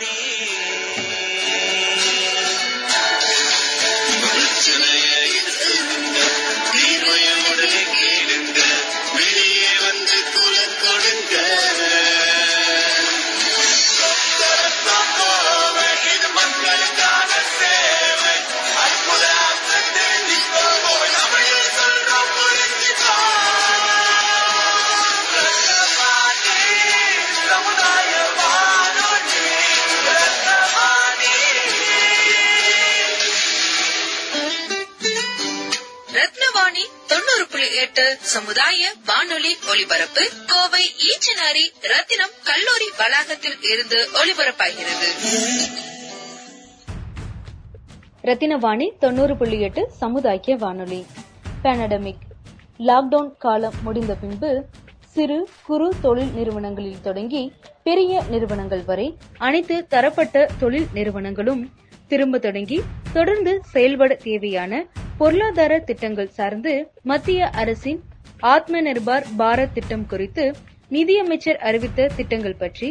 Nini. தொண்ணூறு சமுதாய வானொலி ஒலிபரப்பு கோவை ஈச்சனாரி ரத்தினம் கல்லூரி வளாகத்தில் இருந்து ஒலிபரப்பாகிறது. ரத்தினவாணி தொண்ணூறு புள்ளி எட்டு சமுதாய வானொலி. பேனடமிக் லாக்டவுன் காலம் முடிந்த பின்பு சிறு குறு தொழில் நிறுவனங்களில் தொடங்கி பெரிய நிறுவனங்கள் வரை அனைத்து தரப்பட்ட தொழில் நிறுவனங்களும் திரும்ப தொடங்கி தொடர்ந்து செயல்பட தேவையான பொருளாதார திட்டங்கள் சார்ந்து மத்திய அரசின் ஆத்ம நிர்பார் பாரத் திட்டம் குறித்து நிதியமைச்சர் அறிவித்த திட்டங்கள் பற்றி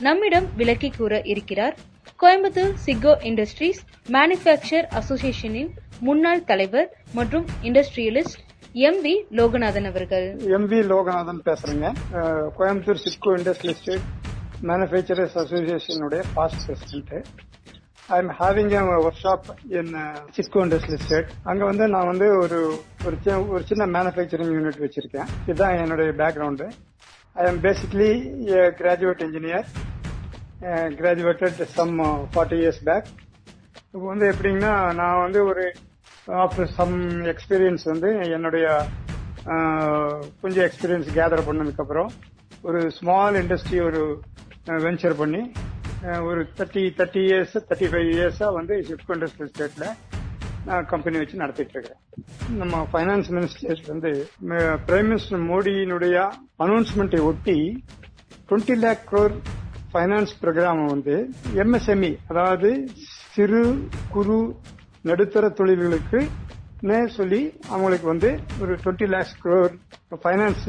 நம்மிடம் விளக்கி கூற இருக்கிறார். கோயம்புத்தூர் சிக்கோ இண்டஸ்ட்ரீஸ் மேனுஃபேக்சர் அசோசியேஷனின் முன்னாள் தலைவர் மற்றும் இண்டஸ்ட்ரியலிஸ்ட் எம் வி லோகநாதன் அவர்கள். எம் வி லோகநாதன் பேசுறேங்க. Coimbatore SIDCO industrial manufacturers அசோசியேஷனுடைய past president I'm having workshop in Cisco industrial estate அங்க வந்து நான் வந்து ஒரு ஒரு சி- ஒரு சின்ன மேனுஃபேக்சரிங் யூனிட் வச்சிருக்கேன். இதுதான் என்னுடைய background I'm basically graduate engineer graduated some forty years back இப்போ வந்து எப்படின்னா நான் வந்து ஒரு ஆஃப்டர் சம் எக்ஸ்பீரியன்ஸ் வந்து என்னுடைய கொஞ்சம் எக்ஸ்பீரியன்ஸ் கேதர் பண்ணதுக்கப்புறம் ஒரு ஸ்மால் இண்டஸ்ட்ரி ஒரு uh, வெஞ்சர் பண்ணி ஒரு thirty thirty years thirty five இயர்ஸாக வந்து ஷிப்கோ இண்டஸ்ட்ரியல் ஸ்டேட்டில் நான் கம்பெனி வச்சு நடத்திட்டு இருக்கிறேன். நம்ம ஃபைனான்ஸ் மினிஸ்டர் வந்து பிரைம் மினிஸ்டர் மோடியினுடைய அனௌன்ஸ்மெண்ட்டை ஒட்டி twenty lakh crore finance program வந்து எம்எஸ்எம்இ அதாவது சிறு குறு நடுத்தர தொழில்களுக்கு சொல்லி அவங்களுக்கு வந்து ஒரு twenty lakhs crore finance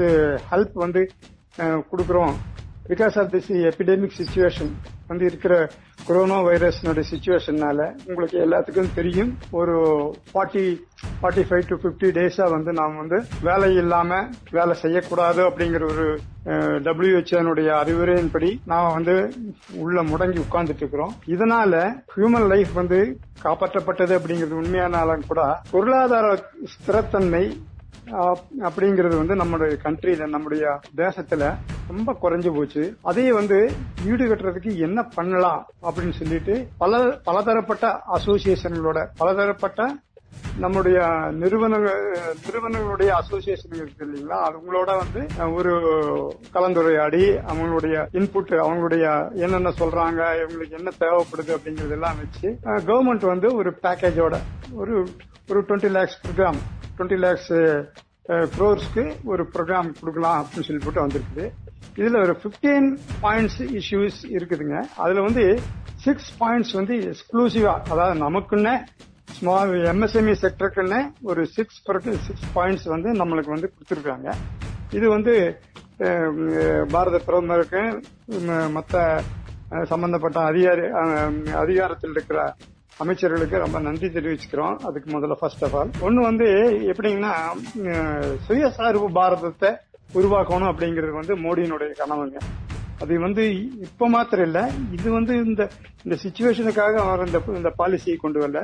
help வந்து கொடுக்குறோம். Because of this epidemic situation வந்து இருக்கிற கொரோனா வைரஸ்னுடைய சுச்சுவேஷன்னால உங்களுக்கு எல்லாத்துக்கும் தெரியும். ஒரு forty forty five to fifty டேஸா வந்து நாம் வந்து வேலை இல்லாம வேலை செய்யக்கூடாது அப்படிங்கிற ஒரு டபிள்யூஹெச்ஓனுடைய அறிவுரையின்படி நாம் வந்து உள்ள முடங்கி உட்கார்ந்துட்டு இருக்கிறோம். இதனால ஹியூமன் லைஃப் வந்து காப்பாற்றப்பட்டது அப்படிங்கிறது உண்மையானாலும் கூட பொருளாதார ஸ்திரத்தன்மை அப்படிங்கிறது வந்து நம்மளுடைய கண்ட்ரியில நம்முடைய தேசத்துல ரொம்ப குறைஞ்சு போச்சு. அதையே வந்து ஈடு கட்டுறதுக்கு என்ன பண்ணலாம் அப்படின்னு சொல்லிட்டு பல பலதரப்பட்ட அசோசியேஷன்களோட பலதரப்பட்ட நம்முடைய நிறுவனங்கள் நிறுவனங்களுடைய அசோசியேஷன் இருக்கு இல்லைங்களா? அவங்களோட வந்து ஒரு கலந்துரையாடி அவங்களுடைய இன்புட் அவங்களுடைய என்னென்ன சொல்றாங்க இவங்களுக்கு என்ன தேவைப்படுது அப்படிங்கறது எல்லாம் வச்சு கவர்மெண்ட் வந்து ஒரு பேக்கேஜோட ஒரு ஒரு twenty lakhs program twenty lakhs க்ரோர்ஸ்க்கு ஒரு ப்ரோக்ராம் கொடுக்கலாம் அப்படின்னு சொல்லி போட்டு வந்திருக்குது. இதுல ஒரு 15 பாயிண்ட்ஸ் இஷ்யூஸ் இருக்குதுங்க. அதுல வந்து சிக்ஸ் பாயிண்ட்ஸ் வந்து எக்ஸ்க்ளூசிவா அதாவது நமக்குன்னு ஸ்மால் எம்எஸ்எம்இ செக்டருக்குன்னு ஒரு சிக்ஸ் சிக்ஸ் பாயிண்ட்ஸ் வந்து நம்மளுக்கு வந்து கொடுத்துருக்காங்க. இது வந்து um, uh, பாரத பிரதமருக்கு மற்ற சம்பந்தப்பட்ட அதிகாரி அதிகாரத்தில் இருக்கிற அமைச்சர்களுக்கு ரொம்ப நன்றி தெரிவிச்சுக்கிறோம். அதுக்கு முதல்ல ஃபர்ஸ்ட் ஆஃப் ஆல் ஒன்னு வந்து எப்படிங்கன்னா சுயசார்பு பாரதத்தை உருவாக்கணும் அப்படிங்கிறது வந்து மோடியினுடைய கனவுங்க. அது வந்து இப்ப மாத்திரம் இல்ல இது வந்து இந்த இந்த சுச்சுவேஷனுக்காக அவர் இந்த இந்த பாலிசியை கொண்டு வரல.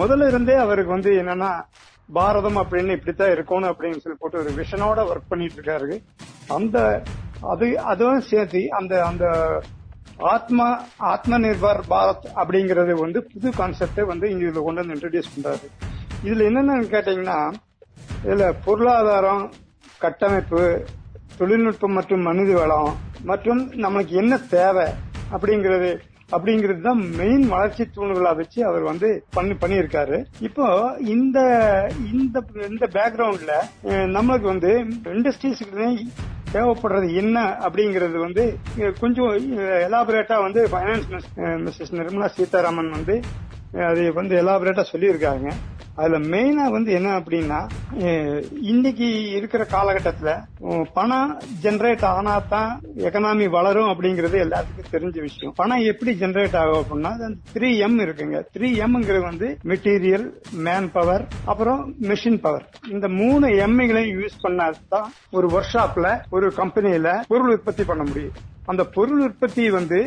முதல்ல இருந்தே அவருக்கு வந்து என்னன்னா பாரதம் அப்படின்னு இப்படித்தான் இருக்கணும் அப்படின்னு சொல்லி போட்டு ஒரு விஷனோட ஒர்க் பண்ணிட்டு இருக்காரு. அந்த அது அதுவும் சேர்த்து அந்த அந்த ஆத்மா ஆத்ம நிர்பர் பாரத் அப்படிங்கறது வந்து புது கான்செப்டை வந்து இங்க இதுல கொண்டு வந்து இன்ட்ரடியூஸ் பண்றாரு. இதுல என்னென்னன்னு கேட்டீங்கன்னா இதுல பொருளாதாரம் கட்டமைப்பு தொழில்நுட்பம் மற்றும் மனித வளம் மற்றும் நம்மளுக்கு என்ன தேவை அப்படிங்கிறது அப்படிங்கிறது தான் மெயின் வளர்ச்சி தூண்களா வச்சு அவர் வந்து பண்ணி பண்ணியிருக்காரு. இப்போ இந்த இந்த இந்த பேக்ரவுண்ட்ல நம்மளுக்கு வந்து இண்டஸ்ட்ரீஸ்க்கு தேவைப்படுறது என்ன அப்படிங்கிறது வந்து கொஞ்சம் எலாபரேட்டா வந்து பைனான்ஸ் மினிஸ்டர் நிர்மலா சீதாராமன் வந்து அதை வந்து எலாபரேட்டா சொல்லியிருக்காங்க அதுல மெயினா வந்து என்ன அப்படின்னா இன்னைக்கு இருக்கிற காலகட்டத்துல பணம் ஜென்ரேட் ஆனா தான் எக்கனாமி வளரும் அப்படிங்கறது எல்லாத்துக்கும் தெரிஞ்ச விஷயம். பணம் எப்படி ஜென்ரேட் ஆகும் அப்படின்னா த்ரீ எம் இருக்குங்க. த்ரீ எம்ங்கிறது வந்து மெட்டீரியல் மேன் பவர் அப்புறம் மெஷின் பவர் இந்த மூணு எம்ஐகளையும் யூஸ் பண்ணாதான் ஒரு ஒர்க் ஷாப்ல ஒரு கம்பெனியில பொருள் உற்பத்தி பண்ண முடியும். அந்த பொருள் உற்பத்தி வந்து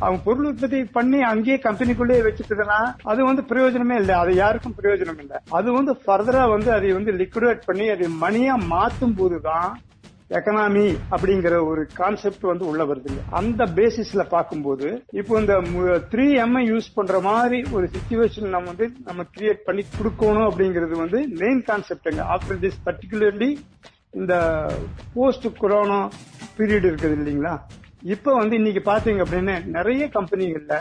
அவங்க பொருள் உற்பத்தி பண்ணி அங்கேயே கம்பெனிக்குள்ளேயே வச்சுட்டதுன்னா அது வந்து பிரயோஜனமே இல்லை. அது யாருக்கும் பிரயோஜனம் இல்லை. அது வந்து ஃபர்தரா வந்து அதை வந்து லிக்விடேட் பண்ணி அதை மணியா மாத்தும் போதுதான் எக்கனாமி அப்படிங்கிற ஒரு கான்செப்ட் வந்து உள்ள வருது. அந்த பேசிஸ்ல பார்க்கும்போது இப்போ இந்த த்ரீ எம் யூஸ் பண்ற மாதிரி ஒரு சுச்சுவேஷன் நம்ம வந்து நம்ம கிரியேட் பண்ணி கொடுக்கணும் அப்படிங்கிறது வந்து மெயின் கான்செப்டுங்க ஆஃப்டர் திஸ் பர்டிகுலர்லி இந்த போஸ்ட் கொரோனா பீரியட் இருக்குது இல்லைங்களா? இப்ப வந்து இன்னைக்கு பாத்தீங்க அப்படின்னு நிறைய கம்பெனிகள்ல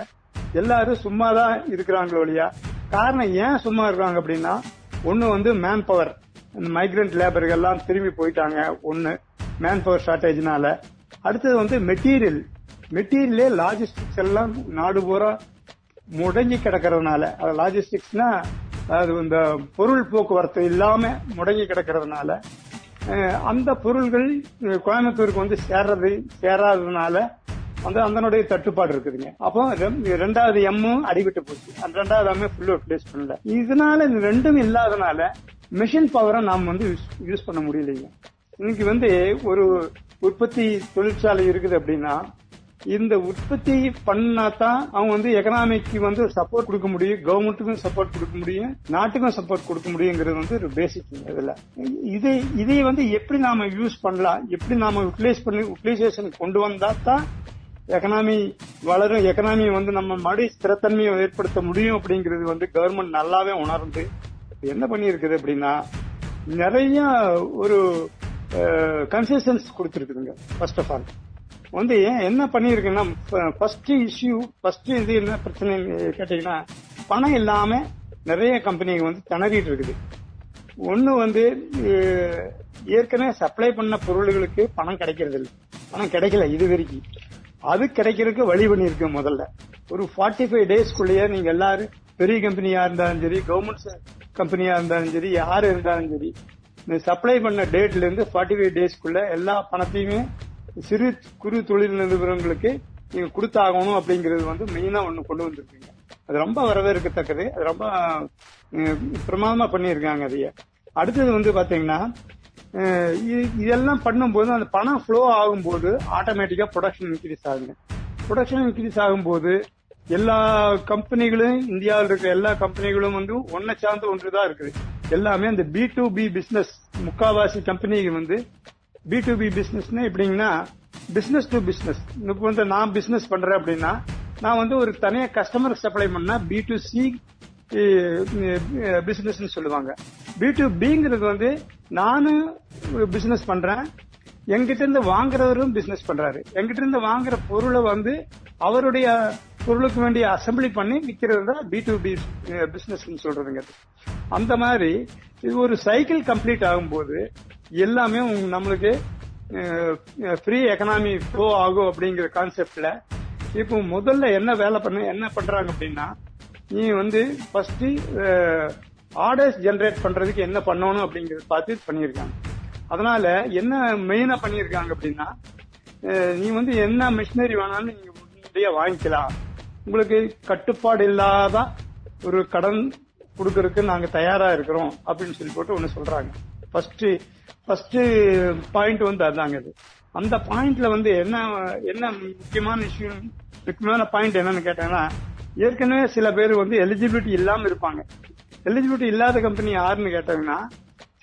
எல்லாரும் சும்மா தான் இருக்கிறாங்களோ இல்லையா காரணம் ஏன் சும்மா இருக்காங்க அப்படின்னா ஒண்ணு வந்து மேன் பவர் மைக்ரண்ட் லேபர்கள்லாம் திரும்பி போயிட்டாங்க ஒன்னு மேன் பவர் ஷார்டேஜ்னால அடுத்தது வந்து மெட்டீரியல் மெட்டீரியலே லாஜிஸ்டிக்ஸ் எல்லாம் நாடு பூரா முடங்கி கிடக்கிறதுனால அது லாஜிஸ்டிக்ஸ்னா அது இந்த பொருள் போக்குவரத்து இல்லாம முடங்கி கிடக்கிறதுனால அந்த பொருள்கள் கோயம்புத்தூருக்கு வந்து சேர்றது சேராததுனால வந்து அதனுடைய தட்டுப்பாடு இருக்குதுங்க. அப்போ ரெண்டாவது எம்மும் அடிபட்டு போச்சு. அந்த ரெண்டாவது எம்மே ஃபுல்லா ரிப்ளேஸ் பண்ணல. இதனால இந்த ரெண்டும் இல்லாதனால மிஷின் பவரை நாம் வந்து யூஸ் பண்ண முடியலைங்க. இன்னைக்கு வந்து ஒரு உற்பத்தி தொழிற்சாலை இருக்குது அப்படின்னா இந்த உற்பத்தி பண்ணா தான் அவங்க வந்து எக்கனாமிக்கு வந்து சப்போர்ட் கொடுக்க முடியும் கவர்மெண்ட்டுக்கும் சப்போர்ட் கொடுக்க முடியும் நாட்டுக்கும் சப்போர்ட் கொடுக்க முடியுங்கிறது வந்து ஒரு பேசிக் இதுல இதை இதை வந்து எப்படி நாம யூஸ் பண்ணலாம் எப்படி நாம யூட்டிலைஸ் பண்ணி யூட்டிலைசேஷன் கொண்டு வந்தா தான் எக்கனாமி வளரும் எக்கனாமி வந்து நம்ம மடி ஸ்திரத்தன்மையை ஏற்படுத்த முடியும் அப்படிங்கிறது வந்து கவர்மெண்ட் நல்லாவே உணர்ந்து என்ன பண்ணியிருக்குது அப்படின்னா நிறைய ஒரு கன்செஷன்ஸ் கொடுத்துருக்குதுங்க ஃபர்ஸ்ட் ஆஃப் ஆல் வந்து ஏன் என்ன பண்ணிருக்குன்னா ஃபர்ஸ்ட் இஷ்யூ ஃபர்ஸ்ட் இது என்ன பிரச்சனை கேட்டீங்கன்னா பணம் இல்லாம நிறைய கம்பெனிங்க வந்து திணறிட்டு இருக்குது. ஒண்ணு வந்து ஏற்கனவே சப்ளை பண்ண பொருள்களுக்கு பணம் கிடைக்கிறது இல்லை. பணம் கிடைக்கல இது வரைக்கும். அது கிடைக்கிறதுக்கு வழி பண்ணிருக்கு முதல்ல. ஒரு ஃபார்ட்டி ஃபைவ் டேஸ்க்குள்ளேயே நீங்க எல்லாரும் பெரிய கம்பெனியா இருந்தாலும் சரி கவர்மெண்ட் கம்பெனியா இருந்தாலும் சரி யாரு இருந்தாலும் சரி சப்ளை பண்ண டேட்ல இருந்து ஃபார்ட்டி ஃபைவ் டேஸ்க்குள்ள எல்லா பணத்தையுமே சிறு குறு தொழில் நிறுவனங்களுக்கு நீங்க கொடுத்தாகணும் அப்படிங்கிறது வந்து மெயினா ஒண்ணு கொண்டு வந்திருக்கீங்க. அது ரொம்ப வரவேற்கத்தக்கது. அது ரொம்ப பிரமாதமா பண்ணியிருக்காங்க அதைய. அடுத்தது வந்து பாத்தீங்கன்னா இதெல்லாம் பண்ணும்போது அந்த பணம் ஃப்ளோ ஆகும்போது ஆட்டோமேட்டிக்கா ப்ரொடக்ஷன் இன்க்ரீஸ் ஆகுங்க. ப்ரொடக்ஷன் இன்க்ரீஸ் ஆகும்போது எல்லா கம்பெனிகளும் இந்தியாவில் இருக்கிற எல்லா கம்பெனிகளும் வந்து ஒன்னை சார்ந்த ஒன்று தான் இருக்குது. எல்லாமே அந்த பி டு பி பிசினஸ் முக்காவாசி கம்பெனிகள் வந்து பி டு பி பிசினஸ்னா எப்படிங்கன்னா பிசினஸ் டு பிசினஸ் இப்போ வந்து நான் பிசினஸ் பண்றேன் அப்படின்னா நான் வந்து ஒரு தனியா கஸ்டமர் சப்ளை பண்ணா பி டு சி பிசினஸ் சொல்லுவாங்க. பி டு பிங்கிறது வந்து நானும் பிசினஸ் பண்றேன். எங்கிட்ட இருந்து வாங்குறவரும் பிசினஸ் பண்றாரு. எங்கிட்ட இருந்து வாங்குற பொருளை வந்து அவருடைய பொருளுக்கு வேண்டிய அசம்பிளி பண்ணி விற்கிறது தான் பி டு பி பிசினஸ் சொல்றதுங்க அந்த மாதிரி இது ஒரு சைக்கிள் கம்ப்ளீட் ஆகும்போது எல்லாமே நம்மளுக்கு ஃப்ரீ எக்கனாமி ஃப்ளோ ஆகும் அப்படிங்கிற கான்செப்ட்ல இப்போ முதல்ல என்ன வேலை பண்ண என்ன பண்றாங்க அப்படின்னா நீ வந்து ஃபர்ஸ்ட் ஆர்டர்ஸ் ஜென்ரேட் பண்றதுக்கு என்ன பண்ணணும் அப்படிங்கறத பார்த்து பண்ணியிருக்காங்க. அதனால என்ன மெயினா பண்ணியிருக்காங்க அப்படின்னா நீ வந்து என்ன மிஷினரி வேணாலும் நீங்க முன்னாடியே வாங்கிக்கலாம். உங்களுக்கு கட்டுப்பாடு இல்லாத ஒரு கடன் கொடுக்கறதுக்கு நாங்க தயாரா இருக்கிறோம் அப்படின்னு சொல்லி போட்டு ஒன்னு சொல்றாங்க. ஃபர்ஸ்ட் ஃபர்ஸ்ட் பாயிண்ட் வந்து அதாங்க அது அந்த பாயிண்ட்ல வந்து என்ன என்ன முக்கியமான விஷயம் முக்கியமான பாயிண்ட் என்னன்னு கேட்டாங்கன்னா ஏற்கனவே சில பேர் வந்து எலிஜிபிலிட்டி இல்லாம இருப்பாங்க. எலிஜிபிலிட்டி இல்லாத கம்பெனி யாருன்னு கேட்டாங்கன்னா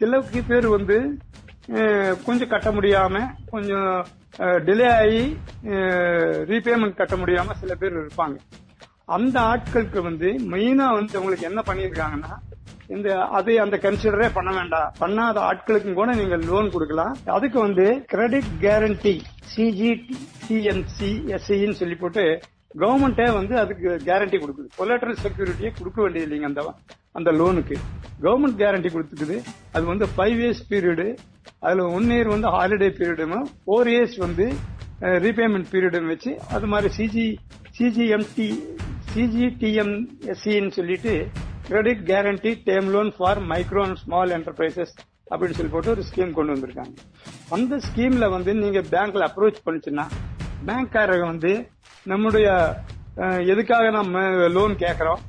சில பேர் வந்து கொஞ்சம் கட்ட முடியாம கொஞ்சம் டிலே ஆகி ரீபேமெண்ட் கட்ட முடியாம சில பேர் இருப்பாங்க. அந்த ஆட்களுக்கு வந்து மெயினா வந்து அவங்களுக்கு என்ன பண்ணியிருக்காங்கன்னா இந்த அதை அந்த கன்சிடரே பண்ண வேண்டாம். பண்ணாத ஆட்களுக்கும் கூட நீங்க லோன் கொடுக்கலாம். அதுக்கு வந்து கிரெடிட் கேரண்டி சிஜி சிஎன்சி எஸ்சின்னு சொல்லி போட்டு கவர்மெண்டே வந்து அதுக்கு கேரண்டி கொடுக்குது. கொலாட்ரல் செக்யூரிட்டியை கொடுக்க வேண்டியது இல்லைங்க அந்த அந்த லோனுக்கு கவர்மெண்ட் கேரண்டி கொடுத்துக்குது. அது வந்து ஃபைவ் இயர்ஸ் பீரியடு அதுல ஒன் இயர் வந்து ஹாலிடே பீரியடும் ஃபோர் இயர்ஸ் வந்து ரீபேமெண்ட் பீரியடும் வச்சு அது மாதிரி சிஜி சிஜிஎம்டி சிஜிடிஎம்எஸ்சின்னு சொல்லிட்டு credit guarantee dam loan for micro and small enterprises அப்படின்னு சொல்லி போட்டு ஒரு ஸ்கீம் கொண்டு வந்திருக்காங்க. அந்த ஸ்கீம்ல வந்து நீங்க பேங்க்ல அப்ரோச் பண்ணிச்சுன்னா பேங்க்காரங்க வந்து நம்முடைய எதுக்காக நம்ம லோன் கேட்கறோம்?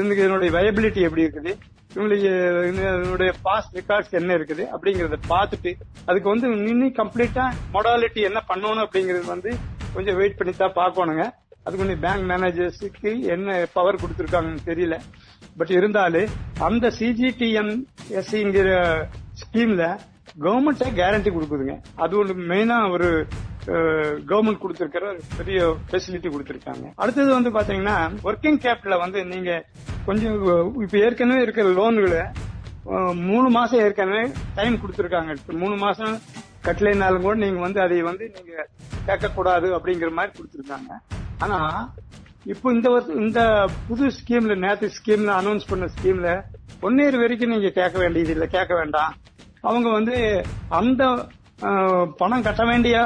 என்னுடைய வயபிலிட்டி எப்படி இருக்குது? இவங்களுக்கு என்னுடைய பாஸ்ட் ரெக்கார்ட்ஸ் என்ன இருக்குது? அப்படிங்கறத பார்த்துட்டு அதுக்கு வந்து இன்னும் கம்ப்ளீட்டா மொடாலிட்டி என்ன பண்ணணும் அப்படிங்கறது வந்து கொஞ்சம் வெயிட் பண்ணி தான் பார்க்கணுங்க. அது கொஞ்சம் பேங்க் மேனேஜர்ஸுக்கு என்ன பவர் கொடுத்துருக்காங்கன்னு தெரியல. பட் இருந்தாலும் அந்த சிஜிடிஎம் எஸ்சிங்கிற ஸ்கீம்ல கவர்மெண்ட்டே கேரண்டி கொடுக்குதுங்க. அது ஒன்று மெயினா ஒரு கவர்மெண்ட் கொடுத்திருக்கிற ஒரு பெரிய ஃபெசிலிட்டி கொடுத்திருக்காங்க. அடுத்தது வந்து பாத்தீங்கன்னா ஒர்க்கிங் கேபிட்டல வந்து நீங்க கொஞ்சம் இப்ப ஏற்கனவே இருக்கிற லோன்களை மூணு மாசம் ஏற்கனவே டைம் கொடுத்திருக்காங்க. மூணு மாசம் கட்டலைனாலும் கூட நீங்க வந்து அதை வந்து நீங்க கேட்கக்கூடாது அப்படிங்கிற மாதிரி கொடுத்திருக்காங்க. ஆனா இப்போ இந்த வருஷம் இந்த புது ஸ்கீம்ல நேத்து ஸ்கீம்ல அனௌன்ஸ் பண்ண ஸ்கீம்ல ஒன் இயர் வரைக்கும் நீங்க கேட்க வேண்டியது இல்ல கேட்க வேண்டாம். அவங்க வந்து அந்த பணம் கட்ட வேண்டிய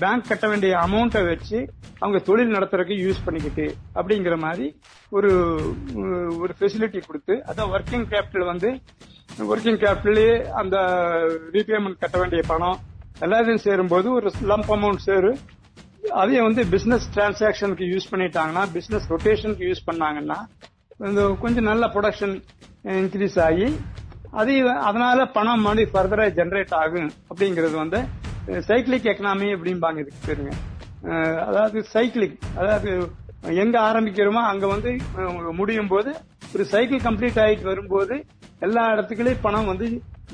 பேங்க் கட்ட வேண்டிய அமௌண்ட்டை வச்சு அவங்க தொழில் நடத்துறதுக்கு யூஸ் பண்ணிக்கிட்டு அப்படிங்கிற மாதிரி ஒரு ஒரு ஃபெசிலிட்டி கொடுத்து அதான் ஒர்க்கிங் கேபிட்டல் வந்து ஒர்க்கிங் கேபிட்டலே அந்த ரீபேமெண்ட் கட்ட வேண்டிய பணம் எல்லாத்தையும் சேரும்போது ஒரு லம்ப் அமௌண்ட் சேரும் அதே வந்து பிசினஸ் டிரான்சாக்ஷனுக்கு யூஸ் பண்ணிட்டாங்கன்னா பிசினஸ் ரொட்டேஷனுக்கு யூஸ் பண்ணாங்கன்னா இந்த கொஞ்சம் நல்ல ப்ரொடக்ஷன் இன்க்ரீஸ் ஆகி அது அதனால பணம் மறுபடியும் ஃபர்தரா ஜென்ரேட் ஆகும் அப்படிங்கிறது வந்து சைக்கிளிக் எக்கனாமி அப்படிம்பாங்க இதுக்கு பேருங்க. அதாவது சைக்கிளிக் அதாவது எங்க ஆரம்பிக்கிறோமோ அங்க வந்து முடியும் போது ஒரு சைக்கிள் கம்ப்ளீட் ஆகிட்டு வரும்போது எல்லா இடத்துக்குலயும் பணம் வந்து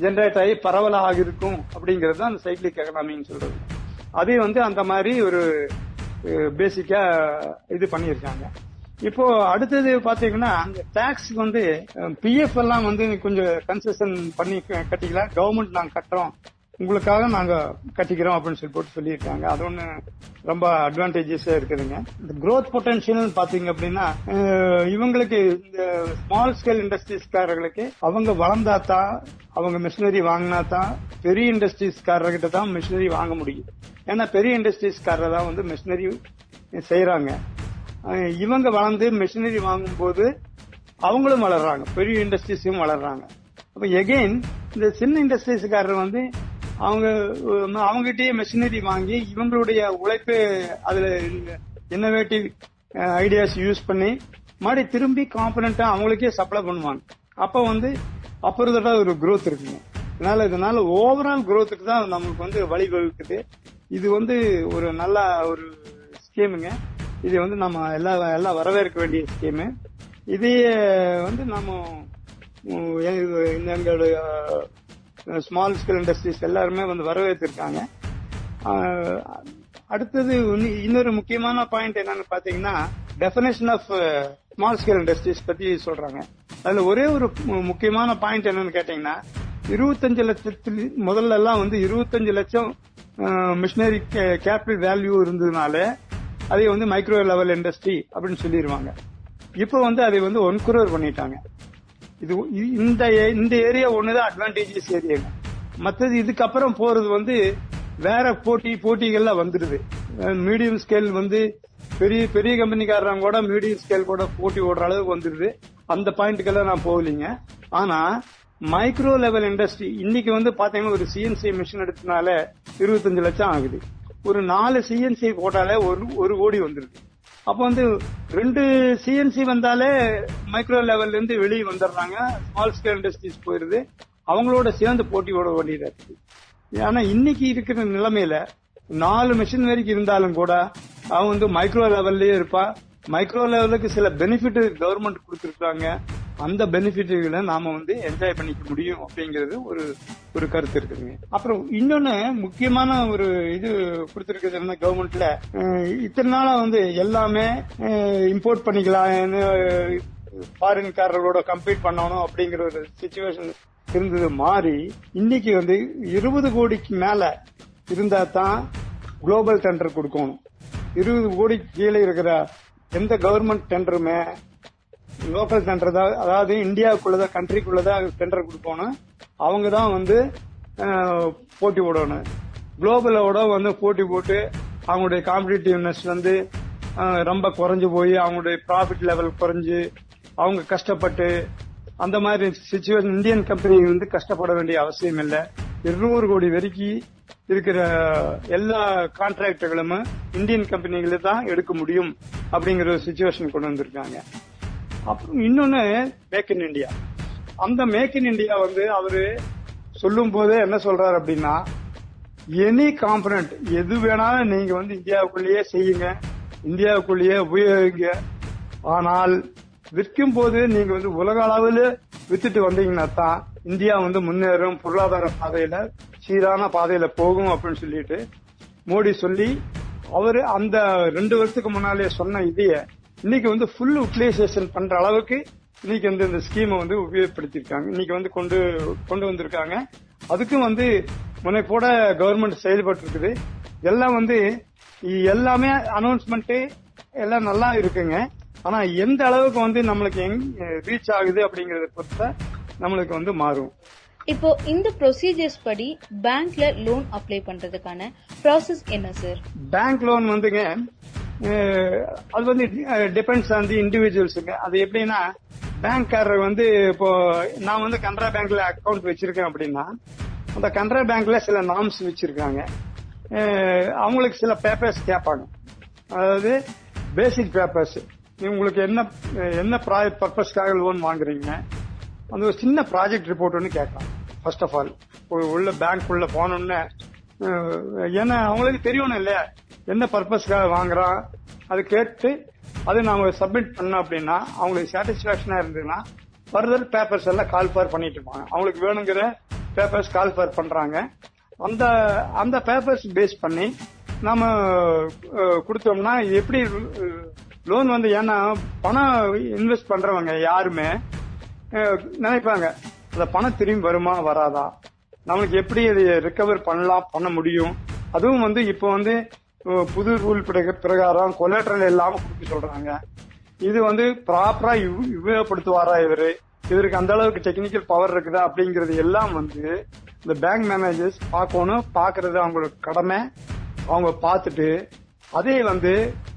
ஜென்ரேட் ஆகி பரவலாக இருக்கும் அப்படிங்கிறது தான் அந்த சைக்கிளிக் எக்கனாமின்னு சொல்றது. அதே வந்து அந்த மாதிரி ஒரு பேசிக்கா இது பண்ணியிருக்காங்க. இப்போ அடுத்தது பாத்தீங்கன்னா அந்த டாக்ஸ் வந்து பிஎஃப் எல்லாம் வந்து கொஞ்சம் கன்செஷன் பண்ணி கட்டிக்கலாம். கவர்மெண்ட் நாங்க கட்டுறோம். உங்களுக்காக நாங்க கட்டிக்கிறோம் அப்படின்னு சொல்லி போட்டு சொல்லியிருக்காங்க. அது ஒண்ணு ரொம்ப அட்வான்டேஜஸா இருக்குதுங்க. இந்த க்ரோத் பொட்டன்ஷியல் பாத்தீங்க அப்படின்னா இவங்களுக்கு இந்த ஸ்மால் ஸ்கேல் இண்டஸ்ட்ரீஸ்காரர்களுக்கு அவங்க வளர்ந்தா தான் அவங்க மிஷினரி வாங்கினா தான் பெரிய இண்டஸ்ட்ரீஸ்காரர்கிட்ட தான் மிஷினரி வாங்க முடியும். ஏன்னா பெரிய இண்டஸ்ட்ரீஸ்காரர் தான் வந்து மிஷினரி செய்யறாங்க இவங்க வளர்ந்து மிஷினரி வாங்கும்போது அவங்களும் வளர்றாங்க பெரிய இண்டஸ்ட்ரீஸும் வளர்றாங்க. அப்ப எகைன் இந்த சின்ன இண்டஸ்ட்ரீஸ்காரர் வந்து அவங்க அவங்ககிட்டயே மிஷினரி வாங்கி இவங்களுடைய உழைப்பு அதுல இன்னோவேட்டிவ் ஐடியாஸ் யூஸ் பண்ணி மறுபடி திரும்பி காம்பனண்டா அவங்களுக்கே சப்ளை பண்ணுவாங்க. அப்ப வந்து அப்புறத்தோட ஒரு குரோத் இருக்குங்க. அதனால இதனால ஓவரால் குரோத்துக்கு தான் நமக்கு வந்து வழிவகுக்குது இது வந்து ஒரு நல்ல ஒரு ஸ்கீமுங்க இது வந்து நம்ம எல்லா எல்லாம் வரவேற்க வேண்டிய ஸ்கீமு இதையே வந்து நம்ம எங்களுடைய ஸ்மால் ஸ்கேல் இண்டஸ்ட்ரீஸ் எல்லாருமே வந்து வரவேற்றிருக்காங்க. அடுத்தது இன்னொரு முக்கியமான பாயிண்ட் என்னன்னு பாத்தீங்கன்னா definition of small scale industries பத்தி சொல்றாங்க. அதுல ஒரே ஒரு முக்கியமான பாயிண்ட் என்னன்னு கேட்டீங்கன்னா இருபத்தஞ்சு லட்சத்தில் முதல்ல எல்லாம் வந்து இருபத்தஞ்சு லட்சம் மிஷினரி கேபிட்டல் வேல்யூ இருந்ததுனால அதை வந்து மைக்ரோ லெவல் இண்டஸ்ட்ரி அப்படின்னு சொல்லிடுவாங்க இப்போ வந்து அதை வந்து ஒன் குரோர் பண்ணிட்டாங்க. இது இந்த இந்த ஏரியா ஒண்ணுதான் அட்வான்டேஜஸ் ஏரியாங்க மற்றது இதுக்கப்புறம் போறது வந்து வேற போட்டி போட்டிகள்லாம் வந்துடுது மீடியம் ஸ்கேல் வந்து பெரிய பெரிய கம்பெனிக்காரங்க கூட மீடியம் ஸ்கேல் கூட போட்டி ஓடுற அளவுக்கு வந்துடுது அந்த பாயிண்ட்டுக்கெல்லாம் நான் போகலீங்க. ஆனா மைக்ரோ லெவல் இண்டஸ்ட்ரி இன்னைக்கு வந்து பாத்தீங்கன்னா ஒரு சிஎன்சி மிஷின் எடுத்தனால இருபத்தஞ்சு லட்சம் ஆகுது. ஒரு நாலு சிஎன்சி போட்டாலே ஒரு ஒரு கோடி வந்துருது. அப்ப வந்து ரெண்டு சிஎன்சி வந்தாலே மைக்ரோ லெவல்ல இருந்து வெளியே வந்துடுறாங்க. ஸ்மால் ஸ்கேல் இண்டஸ்ட்ரீஸ் போயிருது அவங்களோட சேர்ந்து போட்டி ஓட வேண்டியதா இருக்கு. ஆனா இன்னைக்கு இருக்கிற நிலைமையில நாலு மிஷின் வரைக்கும் இருந்தாலும் கூட அவன் வந்து மைக்ரோ லெவல்லயே இருப்பான் மைக்ரோ லெவலுக்கு சில பெனிஃபிட் கவர்மெண்ட் கொடுத்துருக்காங்க. அந்த பெனிஃபிட்டுகளை நாம வந்து என்ஜாய் பண்ணிக்க முடியும் அப்படிங்கிறது ஒரு ஒரு கருத்து இருக்குதுங்க. அப்புறம் இன்னொன்னு முக்கியமான ஒரு இது கொடுத்துருக்குது என்ன கவர்மெண்ட்ல இத்தனை நாளா வந்து எல்லாமே இம்போர்ட் பண்ணிக்கலாம் ஃபாரின்காரர்களோட கம்பீட் பண்ணணும் அப்படிங்கிற ஒரு சுச்சுவேஷன் இருந்தது மாறி இன்னைக்கு வந்து இருபது கோடிக்கு மேல இருந்தா தான் குளோபல் டெண்டர் கொடுக்கணும். இருபது கோடி கீழே இருக்கிற எந்த கவர்மெண்ட் டெண்டருமே லோக்கல் டெண்டர் தான் அதாவது இந்தியாவுக்குள்ளதான் கண்ட்ரிக்குள்ளதான் டெண்டர் கொடுக்கணும். அவங்க தான் வந்து போட்டி போடணும். குளோபலோட வந்து போட்டி போட்டு அவங்களுடைய காம்படிட்டிவ்னஸ் வந்து ரொம்ப குறைஞ்சு போய் அவங்களுடைய ப்ராஃபிட் லெவல் குறைஞ்சு அவங்க கஷ்டப்பட்டு அந்த மாதிரி சுச்சுவேஷன் இந்தியன் கம்பெனி வந்து கஷ்டப்பட வேண்டிய அவசியம் இல்லை. இருநூறு கோடி வரைக்கும் இருக்கிற எல்லா கான்ட்ராக்டுகளும் இந்தியன் கம்பெனிகளை தான் எடுக்க முடியும். அப்படிங்கிற ஒரு சுச்சுவேஷன் கொண்டு வந்திருக்காங்க. அப்புறம் இன்னொன்னு மேக் இன் இந்தியா அந்த மேக் இன் இண்டியா வந்து அவரு சொல்லும் போதே என்ன சொல்றாரு அப்படின்னா எனி காம்பனண்ட் எது வேணாலும் நீங்க வந்து இந்தியாவுக்குள்ளேயே செய்யுங்க. இந்தியாவுக்குள்ளேயே உபயோகிங்க. ஆனால் விற்கும் போது நீங்க வந்து உலக அளவில் வித்துட்டு வந்தீங்கன்னா தான் இந்தியா வந்து முன்னேறும். பொருளாதார பாதையில சீரான பாதையில போகும் அப்படின்னு சொல்லிட்டு மோடி சொல்லி அவரு அந்த ரெண்டு வருஷத்துக்கு முன்னாலே சொன்ன இதைய இன்னைக்கு வந்து ஃபுல் யூட்டிலைசேஷன் பண்ற அளவுக்கு இன்னைக்கு வந்து இந்த ஸ்கீமை வந்து உபயோகப்படுத்திருக்காங்க இன்னைக்கு வந்து கொண்டு கொண்டு வந்திருக்காங்க. அதுக்கும் வந்து முனைப்போட கவர்மெண்ட் செயல்பட்டு இருக்குது எல்லாம் வந்து எல்லாமே அனௌன்ஸ்மெண்ட் எல்லாம் நல்லா இருக்குங்க. ஆனா எந்த அளவுக்கு வந்து நம்மளுக்கு ரீச் ஆகுது அப்படிங்கறத பொறுத்த நம்மளுக்கு வந்து மாறும். இப்போ இந்த ப்ரொசீஜர்ஸ் படி பேங்க்ல லோன் அப்ளை பண்றதுக்கான ப்ராசஸ் என்ன சார் பேங்க் லோன் வந்துங்க அது வந்து டிபெண்ட்ஸ் ஆன் தி இண்டிவிஜுவல்ஸுங்க அது எப்படின்னா பேங்க்காரர் வந்து இப்போ நான் வந்து கனரா பேங்க்ல அக்கௌண்ட் வச்சிருக்கேன் அப்படின்னா அந்த கனரா பேங்க்ல சில நாம்ஸ் வச்சிருக்காங்க. அவங்களுக்கு சில பேப்பர்ஸ் கேட்பாங்க. அதாவது பேசிக் பேப்பர்ஸ் உங்களுக்கு என்ன என்ன பர்பஸ்க்காக லோன் வாங்குறீங்க? அந்த ஒரு சின்ன ப்ராஜெக்ட் ரிப்போர்ட் ஒன்று கேட்கலாம். ஃபர்ஸ்ட் ஆஃப் ஆல் உள்ள பேங்க் உள்ள போனோம்னே ஏன்னா அவங்களுக்கு தெரியணும் இல்லையா? என்ன பர்பஸ்க்காக வாங்குறான்? அது கேட்டு அதை நாம சப்மிட் பண்ணோம் அப்படின்னா அவங்களுக்கு சாட்டிஸ்பாக்சனா இருந்ததுன்னா ஃபர்தர் பேப்பர்ஸ் எல்லாம் கால் ஃபார் பண்ணிட்டு இருப்பாங்க. அவங்களுக்கு வேணுங்கிற பேப்பர்ஸ் கால் ஃபார் பண்றாங்க. அந்த அந்த பேப்பர்ஸ் பேஸ் பண்ணி நாம கொடுத்தோம்னா எப்படி லோன் வந்து ஏன்னா பணம் இன்வெஸ்ட் பண்றவங்க யாருமே நினைப்பாங்க அந்த பணம் திரும்பி வருமா வராதா? நம்மளுக்கு எப்படி இதை ரிகவர் பண்ணலாம் பண்ண முடியும்? அதுவும் வந்து இப்போ வந்து புது ரூல் பிரகாரம் கொலேட்ரல் இல்லாம கொடுக்க சொல்றாங்க. இது வந்து ப்ராப்பரா உபயோகப்படுத்துவாரா இவரு? இவருக்கு அந்த அளவுக்கு டெக்னிக்கல் பவர் இருக்குதா அப்படிங்கறது எல்லாம் வந்து இந்த பேங்க் மேனேஜர்ஸ் பார்க்கணும். பாக்குறது அவங்களோட கடமை. அவங்க பார்த்துட்டு அதே வந்து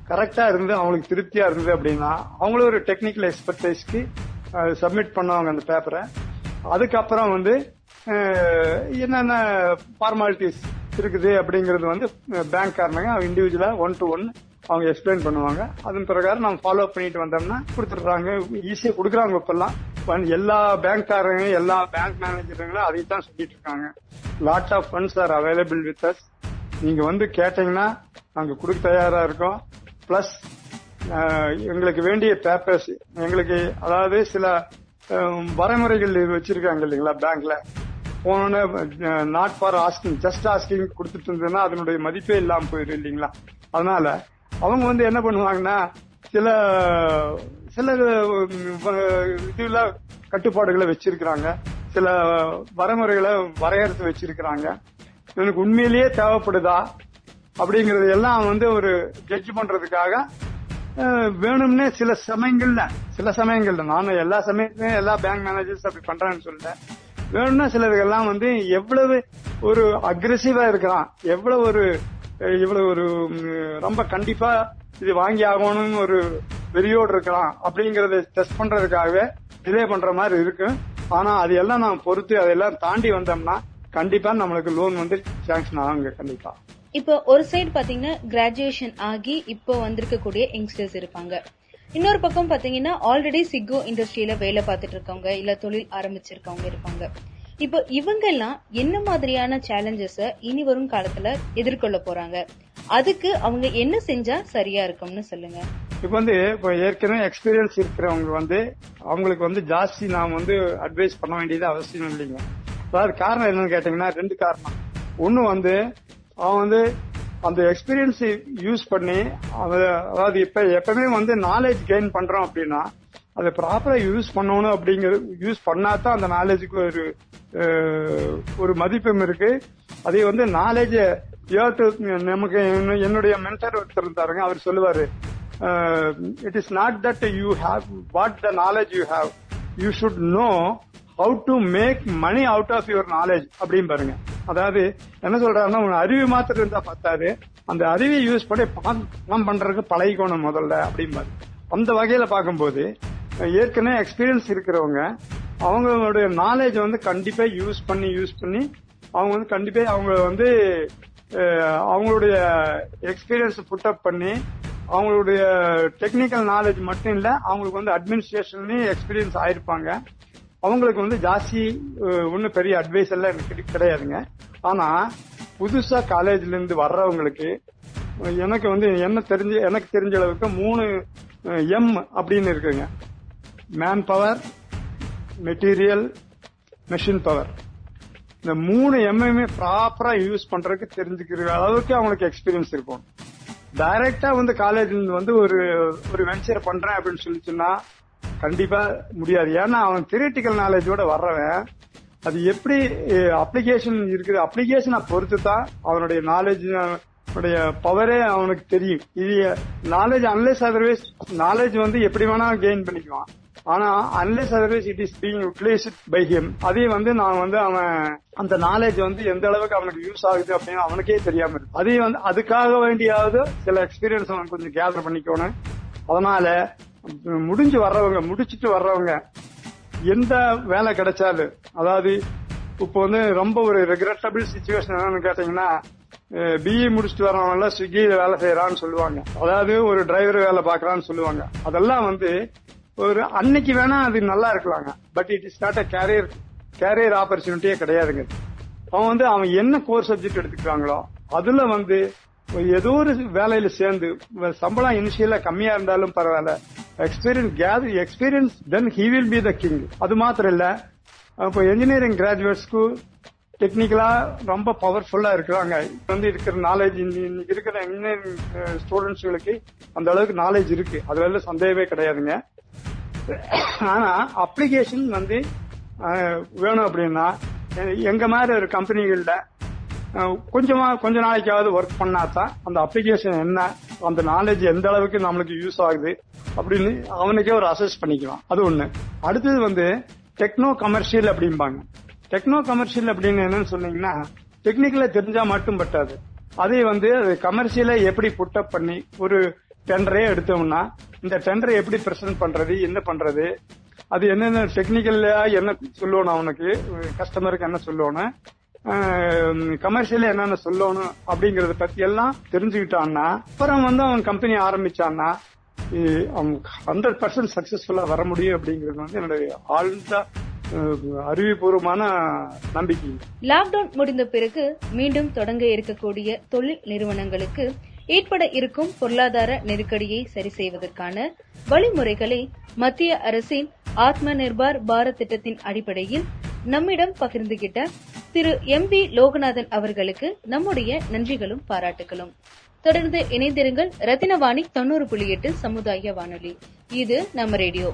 கரெக்டா இருந்து அவங்களுக்கு திருப்தியா இருந்தது அப்படின்னா அவங்களும் ஒரு டெக்னிக்கல் எக்ஸ்பர்டைஸ்க்கு சப்மிட் பண்ணுவாங்க அந்த பேப்பரை அதுக்கப்புறம் வந்து என்னென்ன ஃபார்மாலிட்டிஸ் இருக்குது அப்படிங்கிறது வந்து பேங்க் காரணங்க இண்டிவிஜுவலா ஒன் டு ஒன் அவங்க எக்ஸ்பிளைன் பண்ணுவாங்க. அதன் பிரகாரம் நம்ம ஃபாலோ பண்ணிட்டு வந்தோம்னா கொடுத்துடுறாங்க. ஈஸியா கொடுக்குறாங்க இப்பெல்லாம். எல்லா எல்லா பேங்க்காரங்க எல்லா பேங்க் மேனேஜருங்களும் அதை தான் சொல்லிட்டு இருக்காங்க. Lot of funds are available with us நீங்க வந்து கேட்டீங்கன்னா நாங்க கொடுக்க தயாரா இருக்கோம். பிளஸ் எங்களுக்கு வேண்டிய பேப்பர்ஸ் எங்களுக்கு அதாவது சில வரைமுறைகள் வச்சிருக்காங்க இல்லைங்களா பேங்க்ல போனோன்னு not for asking just asking கொடுத்துட்டு இருந்ததுன்னா அதனுடைய மதிப்பே இல்லாமல் போயிடும் இல்லைங்களா? அதனால அவங்க வந்து என்ன பண்ணுவாங்கன்னா சில சில இதுல கட்டுப்பாடுகளை வச்சிருக்கிறாங்க. சில வரைமுறைகளை வரையறுத்து வச்சிருக்கிறாங்க. எனக்கு உண்மையிலேயே தேவைப்படுதா? அப்படிங்கறது எல்லாம் வந்து ஒரு ஜட்ஜ் பண்றதுக்காக வேணும்னே சில சமயங்கள்ல சில சமயங்கள்ல நானும் எல்லா சமயத்துலயும் எல்லா பேங்க் மேனேஜர்ஸ் அப்படி பண்றேன்னு சொல்லிட்டேன். வேணும்னா சிலருக்கெல்லாம் வந்து எவ்வளவு ஒரு அக்ரெசிவா இருக்கிறான் எவ்வளவு ஒரு இவ்வளவு ஒரு ரொம்ப கண்டிப்பா இது வாங்கி ஆகணும்னு ஒரு வெறியோடு இருக்கலாம். அப்படிங்கறத டெஸ்ட் பண்றதுக்காகவே டிலே பண்ற மாதிரி இருக்கு. ஆனா அது எல்லாம் நான் பொறுத்து அதெல்லாம் தாண்டி வந்தோம்னா கண்டிப்பா நம்மளுக்கு லோன் வந்து சாங்ஷன் ஆகுங்க கண்டிப்பா. இப்போ ஒரு சைடு பாத்தீங்கன்னா கிராஜுவேஷன் ஆகி இப்போ வந்திருக்கக்கூடிய யங்ஸ்டர்ஸ் இருப்பாங்க. இன்னொரு பக்கம் பாத்தீங்கன்னா ஆல்ரெடி சிக்கோ இண்டஸ்ட்ரியில வேலை பார்த்துட்டு இருக்கவங்க இல்ல தொழில் ஆரம்பிச்சிருக்கவங்க இருப்பாங்க. இப்போ இவங்க எல்லாம் என்ன மாதிரியான சேலஞ்சஸ இனி வரும் காலத்துல எதிர்கொள்ள போறாங்க? அதுக்கு அவங்க என்ன செஞ்சா சரியா இருக்கும்னு சொல்லுங்க. இப்போ வந்து இப்போ ஏற்கனவே எக்ஸ்பீரியன்ஸ் இருக்கிறவங்க வந்து அவங்களுக்கு வந்து ஜாஸ்தி நாம் வந்து அட்வைஸ் பண்ண வேண்டியது அவசியம் இல்லைங்க. அதாவது காரணம் என்னன்னு கேட்டீங்கன்னா ரெண்டு காரணம். ஒன்னு வந்து அவன் வந்து அந்த எக்ஸ்பீரியன்ஸ் யூஸ் பண்ணி அதாவது இப்ப எப்பவுமே வந்து நாலேஜ் கெயின் பண்றோம் அப்படின்னா அதை ப்ராப்பரா யூஸ் பண்ணணும் அப்படிங்கிற யூஸ் பண்ணாதான் அந்த நாலேஜுக்கு ஒரு ஒரு மதிப்பும் இருக்கு. அதே வந்து நாலேஜ் நமக்கு என்னுடைய மென்டர் ஒருத்தர் இருந்தாருங்க அவர் சொல்லுவாரு it is not that you have what the knowledge you have you should know how to make money out of your knowledge அப்படின்னு பாருங்க அதாவது என்ன சொல்றாருன்னா அறிவு மாத்திரம் இருந்தா பார்த்தாரு அந்த அறிவை யூஸ் பண்ணி பணம் பண்றதுக்கு பழகிக்கணும் முதல்ல அப்படிம்பாரு. அந்த வகையில பார்க்கும்போது ஏற்கனவே எக்ஸ்பீரியன்ஸ் இருக்கிறவங்க அவங்களுடைய நாலேஜ் வந்து கண்டிப்பா யூஸ் பண்ணி யூஸ் பண்ணி அவங்க வந்து கண்டிப்பா அவங்க வந்து அவங்களுடைய எக்ஸ்பீரியன்ஸ் புட்டப் பண்ணி அவங்களுடைய டெக்னிக்கல் நாலேஜ் மட்டும் இல்ல அவங்களுக்கு வந்து அட்மினிஸ்ட்ரேஷன்லயும் எக்ஸ்பீரியன்ஸ் ஆயிருப்பாங்க. அவங்களுக்கு வந்து ஜாஸ்தி ஒன்றும் பெரிய அட்வைஸ் எல்லாம் எனக்கு கிடையாதுங்க. ஆனா புதுசா காலேஜ்ல இருந்து வர்றவங்களுக்கு எனக்கு வந்து என்ன தெரிஞ்ச எனக்கு தெரிஞ்ச அளவுக்கு மூணு எம் அப்படின்னு இருக்குங்க. Man power material machine power இந்த மூணு எம்ஐயுமே ப்ராப்பரா யூஸ் பண்றதுக்கு தெரிஞ்சுக்கிற அளவுக்கு அவங்களுக்கு எக்ஸ்பீரியன்ஸ் இருக்கும். டைரக்டா வந்து காலேஜ்ல இருந்து வந்து ஒரு ஒரு வென்ச்சர் பண்றேன் அப்படின்னு சொல்லிச்சுன்னா கண்டிப்பா முடியாது. ஏன்னா அவன் தியரிட்டிக்கல் நாலேஜோட வர்றவன் அது எப்படி அப்ளிகேஷன் இருக்குது? அப்ளிகேஷனை பொறுத்து தான் அவனுடைய நாலேஜ் உடைய பவரே அவனுக்கு தெரியும். இது நாலேஜ் அன்லெஸ் அதர்வைஸ் நாலேஜ் வந்து எப்படி வேணா கெயின் பண்ணிக்குவான். ஆனா unless otherwise it is being utilise by him அதே வந்து நான் வந்து அவன் அந்த நாலேஜ் வந்து எந்த அளவுக்கு அவனுக்கு யூஸ் ஆகுது அப்படின்னு அவனுக்கே தெரியாம இருக்கு. அதே வந்து அதுக்காக வேண்டியாவது சில எக்ஸ்பீரியன்ஸ் அவன் கொஞ்சம் கேதர் பண்ணிக்கணும் அதனால முடிஞ்சு வர்றவங்க முடிச்சிட்டு வர்றவங்க எந்த வேலை கிடைச்சாலும் அதாவது இப்போ வந்து ரொம்ப ஒரு ரெக்ரெட்டபிள் சுச்சுவேஷன் என்னன்னு கேட்டீங்கன்னா பிஇ முடிச்சுட்டு வரவங்க ஸ்விக்கியில வேலை செய்யறான்னு சொல்லுவாங்க. அதாவது ஒரு டிரைவர் வேலை பாக்குறான்னு சொல்லுவாங்க. அதெல்லாம் வந்து ஒரு அன்னைக்கு வேணா அது நல்லா இருக்கலாங்க. But it is not a career career ஆப்பர்ச்சுனிட்டியே கிடையாதுங்க. அவன் வந்து அவன் என்ன கோர் சப்ஜெக்ட் எடுத்துக்கிறாங்களோ அதுல வந்து ஏதோ ஒரு வேலையில சேர்ந்து சம்பளம் இனிஷியலா கம்மியா இருந்தாலும் பரவாயில்ல. Experience gather experience then he will be the king அது மாத்திரம் இல்ல. இப்போ இன்ஜினியரிங் கிராஜுவேட்ஸ்க்கு டெக்னிக்கலா ரொம்ப பவர்ஃபுல்லா இருக்கிறாங்க வந்து இருக்கிற நாலேஜ் இன்னைக்கு இருக்கிற இன்ஜினியரிங் ஸ்டூடெண்ட்ஸ்களுக்கு அந்த அளவுக்கு நாலேஜ் இருக்கு. அதுல சந்தேகமே கிடையாதுங்க. ஆனா அப்ளிகேஷன் வந்து வேணும் அப்படின்னா எங்க மாதிரி ஒரு கம்பெனிகள்ல கொஞ்சமா கொஞ்ச நாளைக்காவது ஒர்க் பண்ணாதான் அந்த அப்ளிகேஷன் என்ன அந்த நாலேஜ் எந்த அளவுக்கு நம்மளுக்கு யூஸ் ஆகுது அப்படின்னு அவனுக்கே ஒரு அசஸ் பண்ணிக்கலாம். அது ஒண்ணு. அடுத்தது வந்து டெக்னோ கமர்ஷியல் அப்படிம்பாங்க. டெக்னோ கமர்ஷியல் அப்படின்னு என்னன்னு சொன்னீங்கன்னா டெக்னிக்கல தெரிஞ்சா மட்டும் பட்டாது அதே வந்து கமர்ஷியலை எப்படி புட்டப் பண்ணி ஒரு டெண்டரே எடுத்தோம்னா இந்த டெண்டரை எப்படி பிரசன்ட் பண்றது என்ன பண்றது அது என்னென்ன டெக்னிக்கல்ல என்ன சொல்லணும் அவனுக்கு கஸ்டமருக்கு என்ன சொல்லணும் கமர்ஷியலா என்னென்ன சொல்லணும் அப்படிங்கறத பத்தி எல்லாம் தெரிஞ்சுக்கிட்டான்னா அப்புறம் வந்து அவன் கம்பெனி ஆரம்பிச்சான்னா அவன் ஹண்ட்ரட் பர்சன்ட் சக்சஸ்ஃபுல்லா வர முடியும் அப்படிங்கிறது வந்து என்னுடைய ஆழ்ந்த அறிவுபூர்வமான நம்பிக்கை. லாக்டவுன் முடிந்த பிறகு மீண்டும் தொடங்க இருக்கக்கூடிய தொழில் நிறுவனங்களுக்கு ஏற்பட இருக்கும் பொருளாதார நெருக்கடியை சரி செய்வதற்கான வழிமுறைகளை மத்திய அரசின் ஆத்ம நிர்பார் பாரத் திட்டத்தின் அடிப்படையில் நம்மிடம் பகிர்ந்துகிட்ட திரு எம் பி லோகநாதன் அவர்களுக்கு நம்முடைய நன்றிகளும் பாராட்டுகளும். தொடர்ந்து இணைந்திருங்கள் ரத்தினவாணி தொண்ணூறு புள்ளி எட்டு சமுதாய வானொலி. இது நம்ம ரேடியோ.